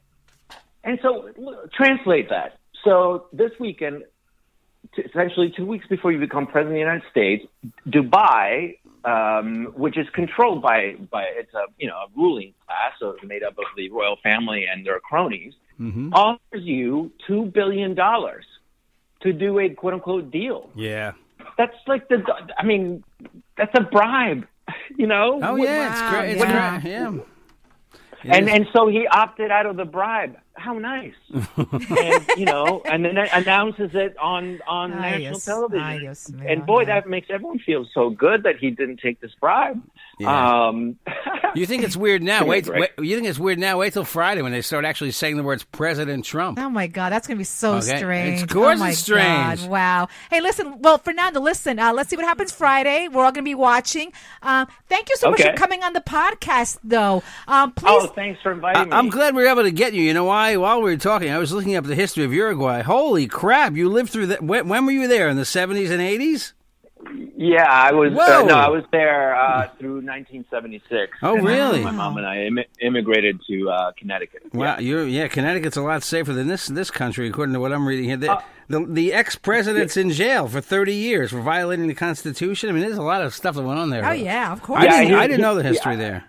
And so translate that. So this weekend, essentially two weeks before you become president of the United States, Dubai, um, which is controlled by by it's a you know a ruling class, so it's made up of the royal family and their cronies, offers you two billion dollars to do a quote unquote deal. yeah. That's like the I mean, that's a bribe, you know. Oh, What- yeah, it's Wow, great. It's yeah. great. Yeah. It and and so he opted out of the bribe. How nice, and you know, and then announces it on on Ay, national Dios. television. Ay, Dios mío, and boy, yeah. that makes everyone feel so good that he didn't take this bribe. Yeah. Um, You think it's weird now? Wait, wait, you think it's weird now? Wait till Friday when they start actually saying the words President Trump. Oh my God, that's gonna be so Okay. strange. It's- of course oh my it's strange. God, wow. Hey, listen. Well, Fernando, listen. Uh, let's see what happens Friday. We're all gonna be watching. Um, thank you so much for coming on the podcast, though. Um, please. oh, thanks for inviting me. I, am glad we are able to get you. You know why? While we were talking, I was looking up the history of Uruguay. Holy crap! You lived through that. When, when were you there? In the 70s and 80s? Yeah, I was. Whoa. Uh, no, I was there uh, through 1976. Oh, really? My mom and I Im- immigrated to uh, Connecticut. Wow, you're, yeah, Connecticut's a lot safer than this this country, according to what I'm reading here. The, Uh, the, the ex president's in jail for 30 years for violating the Constitution. I mean, there's a lot of stuff that went on there. oh yeah, of course. I Yeah, didn't, he- I didn't know the history yeah. there.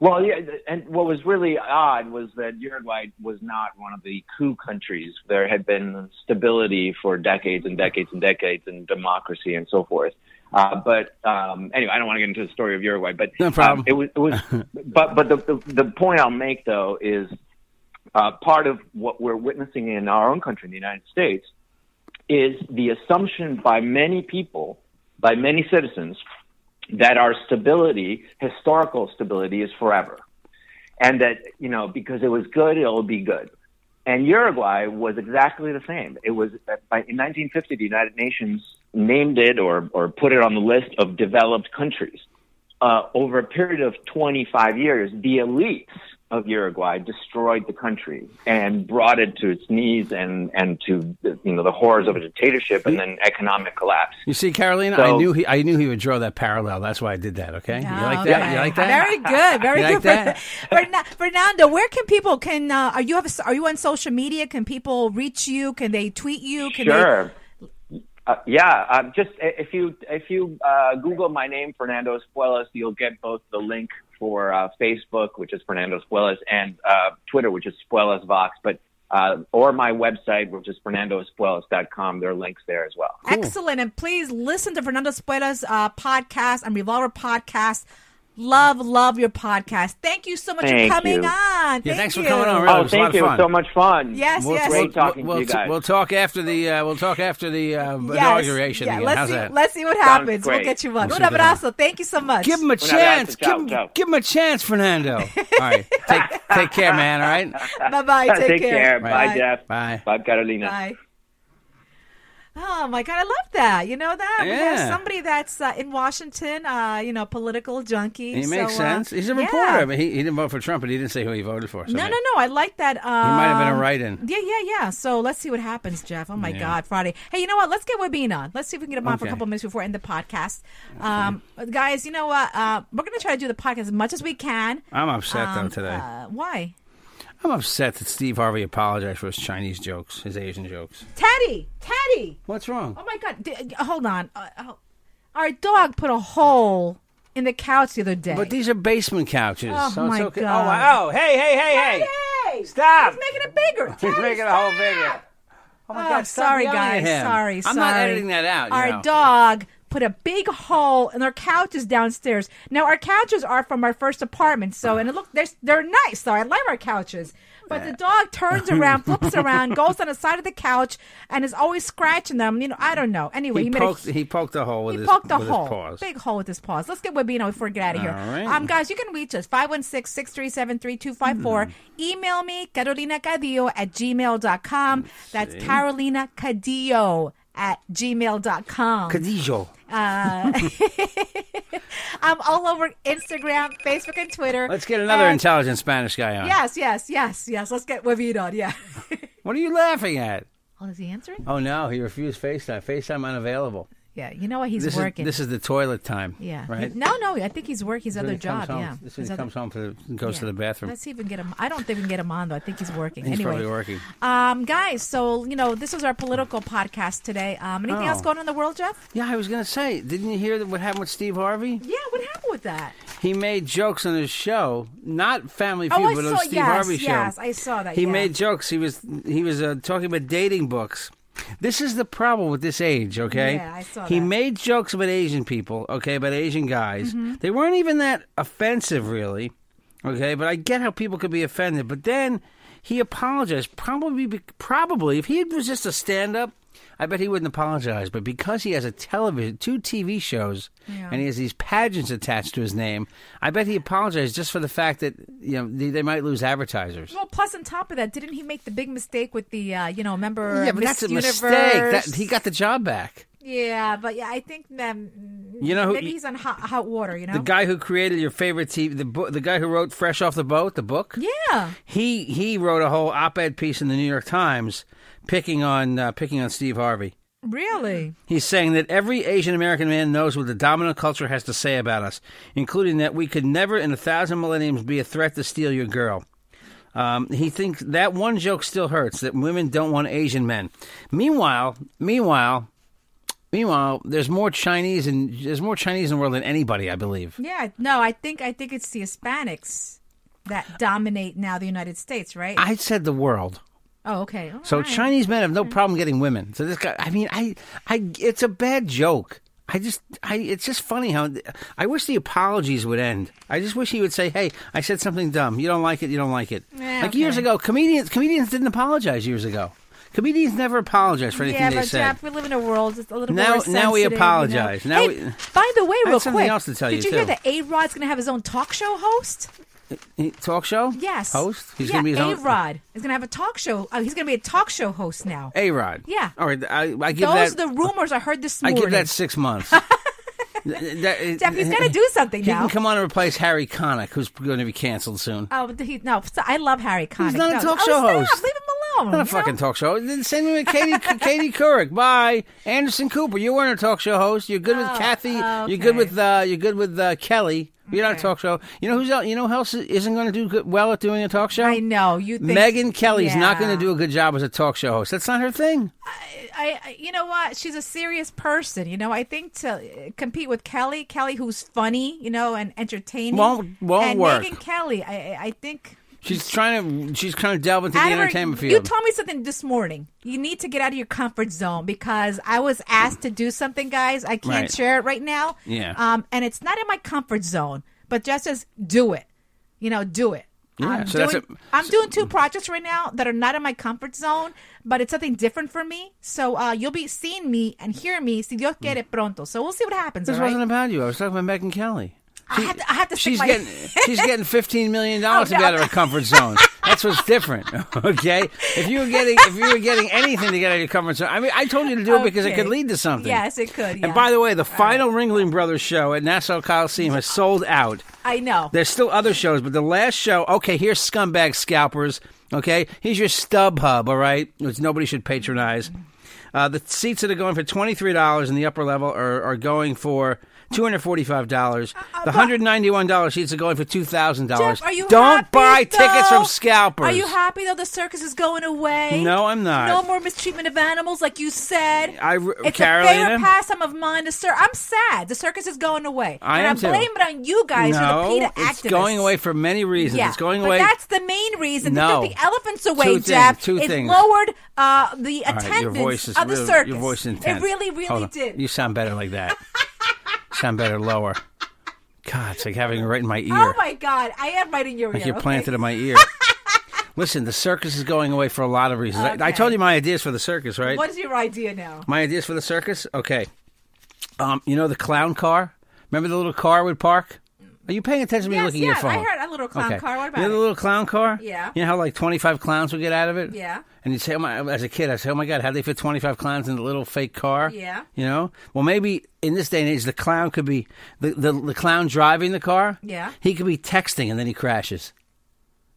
Well, yeah, and what was really odd was that Uruguay was not one of the coup countries. There had been stability for decades and decades and decades and democracy and so forth. Uh, but um, anyway, I don't want to get into the story of Uruguay, but No problem. um, it was, it was, but but the, the the point I'll make though is uh, part of what we're witnessing in our own country, in the United States, is the assumption by many people, by many citizens, that our stability, historical stability, is forever. And that, you know, because it was good, it'll be good. And Uruguay was exactly the same. It was in 1950, the United Nations named it or, or put it on the list of developed countries. Uh, over a period of 25 years, the elites of Uruguay destroyed the country and brought it to its knees and, and to you know the horrors of a dictatorship and then economic collapse. You see, Carolina, I knew he I knew he would draw that parallel. That's why I did that. Okay, you Oh, like that? You like that? Very good. Very You like good. that? Ferna- Fernando, where can people can uh, are you have a, are you on social media? Can people reach you? Can they tweet you? Can Sure. Uh, yeah, um, just if you if you uh, Google my name, Fernando Espuelas, you'll get both the link for uh, Facebook, which is Fernando Espuelas, and uh, Twitter, which is Espuelas Vox, but uh, or my website, which is fernandoespuelas.com. There are links there as well. they excellent? And please listen to Fernando Espuela's uh, podcast and Revolver podcast. Love, love your podcast. Thank you so much Thank for coming you. on. Yeah, Thank thanks for you. coming on, really. it Oh, was a lot thank of you. It was fun. so much fun. Yes, We'll, yes. we'll, Great talking we'll, to you guys. We'll talk after the uh, we'll talk after the uh, Yes. inauguration Yeah, again. let's How's see. that? Let's see what happens. We'll get you on. We'll Un see what abrazo. Thank you so much. Give him a abrazo. chance. Ciao, give, him, ciao. give him a chance, Fernando. All right, take take care, man. All right, Bye bye. Take, Take care. Bye, Bye. Jeff. Bye. Bye, Carolina. Bye. Oh my god, I love that. You know that we have Yeah. somebody that's uh, in Washington. Uh, you know, political junkie. He makes so, uh, sense. He's a yeah. reporter. I mean, he, he didn't vote for Trump, but he didn't say who he voted for. So No, no, no. I like that. Um, He might have been a write-in. Yeah, yeah, yeah. So let's see what happens, Jeff. Oh my Yeah. God, Friday. Hey, you know what? Let's get Webin on. Let's see if we can get him on for a Okay. couple minutes before end the podcast. Um, guys, you know what? Uh, we're gonna try to do the podcast as much as we can. I'm upset Um, though today. Uh, why? I'm upset that Steve Harvey apologized for his Chinese jokes, his Asian jokes. Teddy, Teddy. What's wrong? Oh my God. D- hold on. Uh, uh, our dog put a hole in the couch the other day. But these are basement couches, Oh, so my it's okay. God. Oh, wow. hey, hey, hey, hey! Hey! Stop! He's making it bigger. He's Teddy, making a whole bigger. Oh my Oh, God! stop sorry, guys. him. Sorry, I'm not editing that out. you Our know. dog put a big hole in our couches downstairs. Now our couches are from our first apartment, so and it look they're they're nice. So I love our couches. But the dog turns around, flips around, goes on the side of the couch, and is always scratching them. You know, I don't know. Anyway, He, he, poked. a he poked a hole with he his poked a hole, big hole with his paws. Let's get Webino before we get out of here. All right. Um, guys, you can reach us 516-637-3254. Hmm. Email me Carolina Cadillo at gmail.com. That's Carolina Cadillo at gmail.com. Cadijo. Uh, I'm all over Instagram, Facebook, and Twitter. Let's get another And- intelligent Spanish guy on. Yes, yes, yes, yes. Let's get Webino on. Yeah. What are you laughing at? oh, is he answering? Oh no, he refused FaceTime. FaceTime unavailable. Yeah. You know what? He's this working. is this is the toilet time. yeah. Right. He- no, no. I think he's working his other job. home- Yeah. This is when he other- comes home for the, goes yeah. to the bathroom. Let's even get him. I don't think we can get him on though. I think he's working. He's anyway, probably working. Um, guys, so you know this was our political podcast today. Um, anything Oh. else going on in the world, Jeff? Yeah, I was gonna say, didn't you hear that what happened with Steve Harvey? Yeah, what happened with that? He made jokes on his show, not Family Oh, Feud, I but saw. on Steve yes, Harvey show. yes, I saw that. He yeah. made jokes. He was he was uh, talking about dating books. This is the problem with this age, okay? Yeah, I saw He that. Mm-hmm. made jokes about Asian people, okay, about Asian guys. They weren't even that offensive, really, okay. But I get how people could be offended. But then he apologized. Probably, be- probably if he was just a stand-up, I bet he wouldn't apologize. But because he has a television, two TV shows, Yeah. and he has these pageants attached to his name, I bet he apologized just for the fact that you know they, they might lose advertisers. Well, plus on top of that, didn't he make the big mistake with the, uh, you know, remember? Yeah, but Miss that's a Universe? mistake. That, he got the job back. Yeah, but yeah, I think um, You know who- maybe he's on hot, hot water. You know, The guy who created your favorite TV, the book, the guy who wrote "Fresh Off the Boat," the book. Yeah. He he wrote a whole op-ed piece in the New York Times, picking on uh, picking on Steve Harvey. Really? He's saying that every Asian American man knows what the dominant culture has to say about us, including that we could never in a thousand millenniums be a threat to steal your girl. Um, he thinks that one joke still hurts that women don't want Asian men. Meanwhile, meanwhile, meanwhile, there's more Chinese and there's more Chinese in the world than anybody, I believe. Yeah. No, I think I think it's the Hispanics that dominate now the United States, right? I said the world. Oh, okay. All So right. Chinese men have no problem getting women. So this guy, I mean, I, I, it's a bad joke. I just, I, it's just funny how I wish the apologies would end. I just wish he would say, "Hey, I said something dumb. You don't like it. You don't like it." Yeah, like years ago, comedians, comedians didn't apologize years ago. Comedians never apologize for anything yeah, they but said. Jeff, we live in a world that's a little Now- more now we sensitive, you know? apologize. Now hey, we- by the way, real something quick, else to tell did you, you hear that A Rod's going to have his own talk show host? Talk show? Yes. Host? He's yeah, gonna be his A own. Rod is going to have a talk show. Uh, he's going to be a talk show host now. A Rod. Yeah. All right. I, I give Those that. are the rumors I heard this I morning. give that six months. That- Jeff, he's got to do something He now. can come on and replace Harry Connick, who's going to be canceled soon. Oh, he, no, I love Harry Connick. He's not a No. talk oh, show stop, host. Leave him alone. Not a you fucking know? talk show. Then Same thing with Katie, Katie Couric. Bye, Anderson Cooper. You weren't a talk show host. You're good with Oh, Kathy. You're good with uh, you're good with uh, Kelly. You're not a talk show. You know who's el- you know who else isn't going to do good, well at doing a talk show? I know you. Think, Megyn Kelly's not going to do a good job as a talk show host. That's not her thing. I, I, you know what? She's a serious person. You know, I think to uh, compete with Kelly, Kelly who's funny, you know, and entertaining, Won't- won't and work. Megyn Kelly, I, I- I think. She's trying to. She's trying to delve into the her- entertainment field. You told me something this morning. You need to get out of your comfort zone because I was asked to do something, guys. I can't Right. share it right now. Yeah. Um, and it's not in my comfort zone, but just says do it. You know, do it. Yeah, I'm, so that's doing, a- I'm doing two projects right now that are not in my comfort zone, but it's something different for me. So uh, you'll be seeing me and hearing me, si Dios quiere, pronto. So we'll see what happens. this right? wasn't about you. I was talking about Megyn Kelly. I had to, I had to She's my- getting she's getting fifteen million dollars Oh, to be no. out of her comfort zone. That's what's different. Okay, if you were getting if you were getting anything to get out of your comfort zone, I mean, I told you to do it because it could lead to something. Yes, it could. Yeah. And by the way, the final Ringling Brothers show at Nassau Coliseum has sold out. I know. There's still other shows, but the last show, okay, here's Scumbag Scalpers, okay? Here's your StubHub, all right? Which nobody should patronize. Uh, the seats that are going for $23 in the upper level are, are going for $245. the $191 seats are going for $2,000. Uh, are you Don't happy, buy tickets from scalpers. Are you happy though? The circus is going away. No, I'm not. No more mistreatment of animals, like you said. I it's Carolina? a favorite pastime of mine. The cir- I'm sad. The circus is going away. I and am I'm too. blaming it on you guys no, the PETA it's activists. going away for many reasons. Yeah, it's going but away. that's the main reason. No. They took the elephants away, Two things, two it things. lowered uh, the All right, attendance is of the really- circus. Your voice is It really, really Hold on. did. You sound better like that. sound better lower. God, it's like having it right in my ear. Oh my God! I am right in your like ear. you're okay? planted in my ear. Listen, the circus is going away for a lot of reasons. I, I told you my ideas for the circus, right? What's your idea now? My ideas for the circus? Okay. Um, you know the clown car? Remember the little car would park? Are you paying attention to me Yes, looking yes, at your phone? I heard little clown Okay. car. What about you know the little clown car? Yeah. You know how like 25 clowns would get out of it? Yeah. And you'd say, oh my, as a kid, I say, oh my God, how'd they fit 25 clowns in the little fake car? Yeah. You know? Well, maybe in this day and age, the clown could be, the, the, the clown driving the car, Yeah. he could be texting and then he crashes.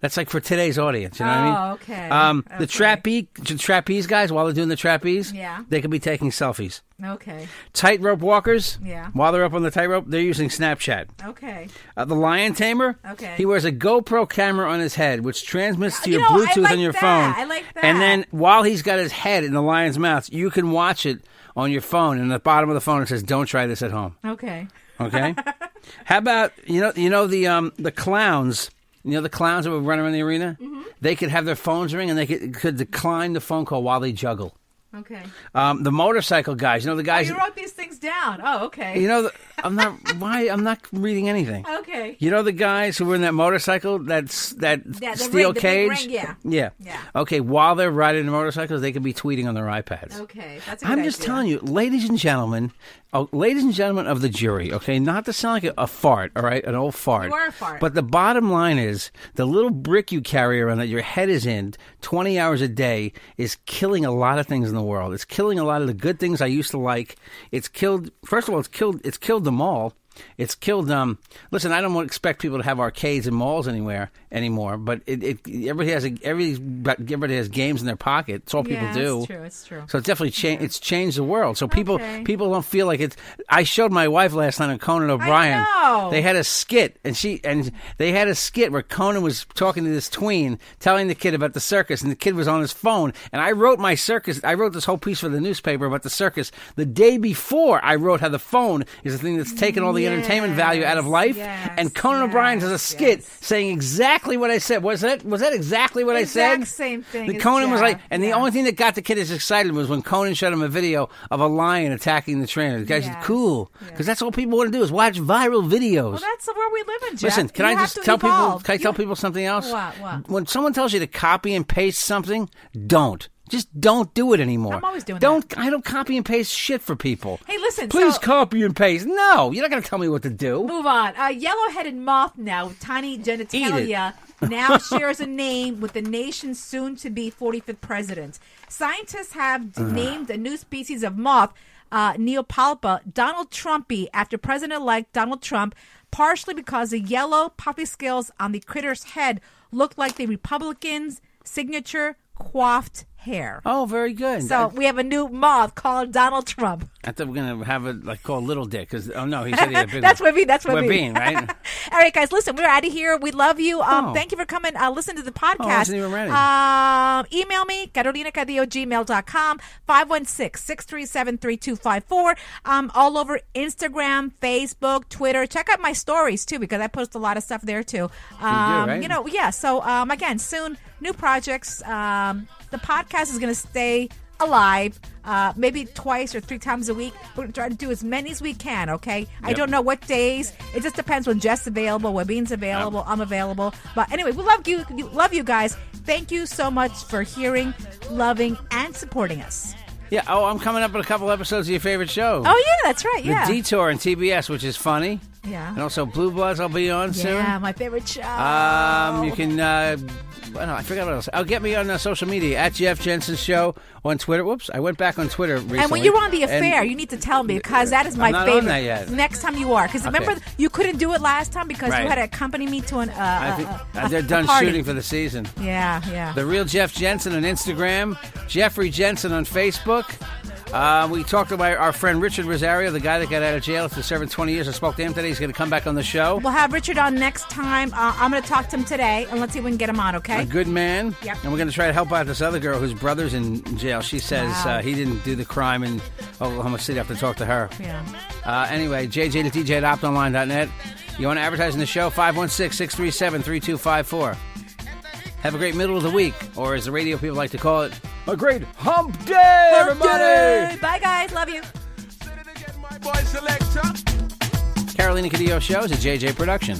That's like for today's audience, you know what I mean? Oh, okay. Um, the trapeze, the trapeze guys, while they're doing the trapeze, Yeah. they could be taking selfies. Okay. Tightrope walkers, Yeah. while they're up on the tightrope, they're using Snapchat. Okay. Uh, the lion tamer, Okay. he wears a GoPro camera on his head, which transmits to You your know, I Bluetooth like on your that. phone. I like that. And then while he's got his head in the lion's mouth, you can watch it on your phone. And at the bottom of the phone, it says, "Don't try this at home." Okay. Okay. How about you know you know the um the clowns. You know the clowns that would run around the arena. Mm-hmm. They could have their phones ring, and they could, could decline the phone call while they juggle. Okay. Um, the motorcycle guys. You know the Oh, guys. you wrote these things down. Oh, okay. you know, the, I'm not. Why? I'm not reading anything. okay. You know the guys who were in that motorcycle, that's that Yeah, steel ring- cage. ring, yeah. yeah, Yeah. Okay, while they're riding the motorcycles, they could be tweeting on their iPads. Okay. That's a I'm just idea. telling you, ladies and gentlemen, oh, ladies and gentlemen of the jury. Okay, not to sound like a, a fart, all right, an old fart. You are a fart. But the bottom line is, the little brick you carry around that your head is in, 20 hours a day, is killing a lot of things in the world. It's killing a lot of the good things I used to like. It's killed. First of all, it's killed. It's killed the mall. It's killed. Um, listen, I don't expect people to have arcades and malls anywhere anymore, but it, it everybody has a, every everybody has games in their pocket. It's all people yeah, do. It's true. It's true. So it's definitely changed. It's changed the world. So people Okay. people don't feel like it's. I showed my wife last night on Conan O'Brien. They had a skit, and she and they had a skit where Conan was talking to this tween, telling the kid about the circus, and the kid was on his phone. And I wrote my circus. I wrote this whole piece for the newspaper about the circus the day before. I wrote how the phone is the thing that's taken all the entertainment value out of life. yes, and Conan O'Brien does a skit yes. saying exactly what I said. Was that was that exactly what Exact I said? same thing The Conan was like, and the only thing that got the kid as excited was when Conan showed him a video of a lion attacking the trainer. The guy said, "Cool," because that's all people want to do is watch viral videos. Well, that's where we live in, Jeff. Listen, can You I just tell people? Can I tell You- people something else? What, what? When someone tells you to copy and paste something, don't. Just don't do it anymore. I'm always doing don't, I don't copy and paste shit for people. Hey, listen, Please so- copy and paste. No, you're not going to tell me what to do. Move on. A yellow-headed moth now with tiny genitalia now shares a name with the nation's soon-to-be 45th president. Scientists have named a new species of moth, uh, Neopalpa, donaldtrumpi, after President-elect Donald Trump, partially because the yellow poppy scales on the critter's head looked like the Republicans' signature coiffed hair. Oh, very good. So we have a new moth called Donald Trump. I thought we are gonna have it like called Little Dick because oh no, he said he had a big. That's one. Webby. That's Webby. Webby, right? All right, guys, listen, we're out of here. We love you. Um, Oh. Thank you for coming. Uh, listen to the podcast. Oh, even ready. Um, email me, carolinacadillo.gmail.com, 516-637-3254. Um, all over Instagram, Facebook, Twitter. Check out my stories, too, because I post a lot of stuff there, too. Um, right? You know, yeah. So, um, again, soon, new projects. Um, the podcast is going to stay alive uh, maybe twice or three times a week. We're going to try to do as many as we can, okay? I don't know what days. It just depends when Jeff's available, when Bean's available, I'm available. But anyway, we love you. Love you guys. Thank you so much for hearing, loving, and supporting us. Yeah. Oh, I'm coming up with a couple episodes of your favorite show. Oh, yeah, that's right. The Yeah. Detour on TBS, which is funny. Yeah. And also Blue Bloods, I'll be on soon. Yeah, my favorite show. Um, you can. Uh, I, don't know, I forgot what else. I'll get me on uh, social media at Jeff Jensen Show on Twitter. Whoops, I went back on Twitter recently. and when you're on the and- affair, you need to tell me because that is my I'm not on favorite. that yet. Next time you are, because Okay. remember you couldn't do it last time because Right. you had to accompany me to an. Uh, I uh, think, uh, uh, they're a done party. shooting for the season. Yeah, yeah. The real Jeff Jensen on Instagram, Jeffrey Jensen on Facebook. Uh, we talked to my, our friend Richard Rosario, the guy that got out of jail after serving 20 years. I spoke to him today. He's going to come back on the show. We'll have Richard on next time. Uh, I'm going to talk to him today, and let's see if we can get him on. Okay. A good man. Yep. And we're going to try to help out this other girl whose brother's in jail. She says Wow. uh, he didn't do the crime in Oklahoma City. I have to talk to her. Yeah. Uh, anyway, JJ to DJ at optonline.net. You want to advertise in the show? 516 637 3254. Have a great middle of the week, or as the radio people like to call it, a great hump day, everybody! Bye, guys. Love you. My boy. Carolina Cadillo Show is a JJ production.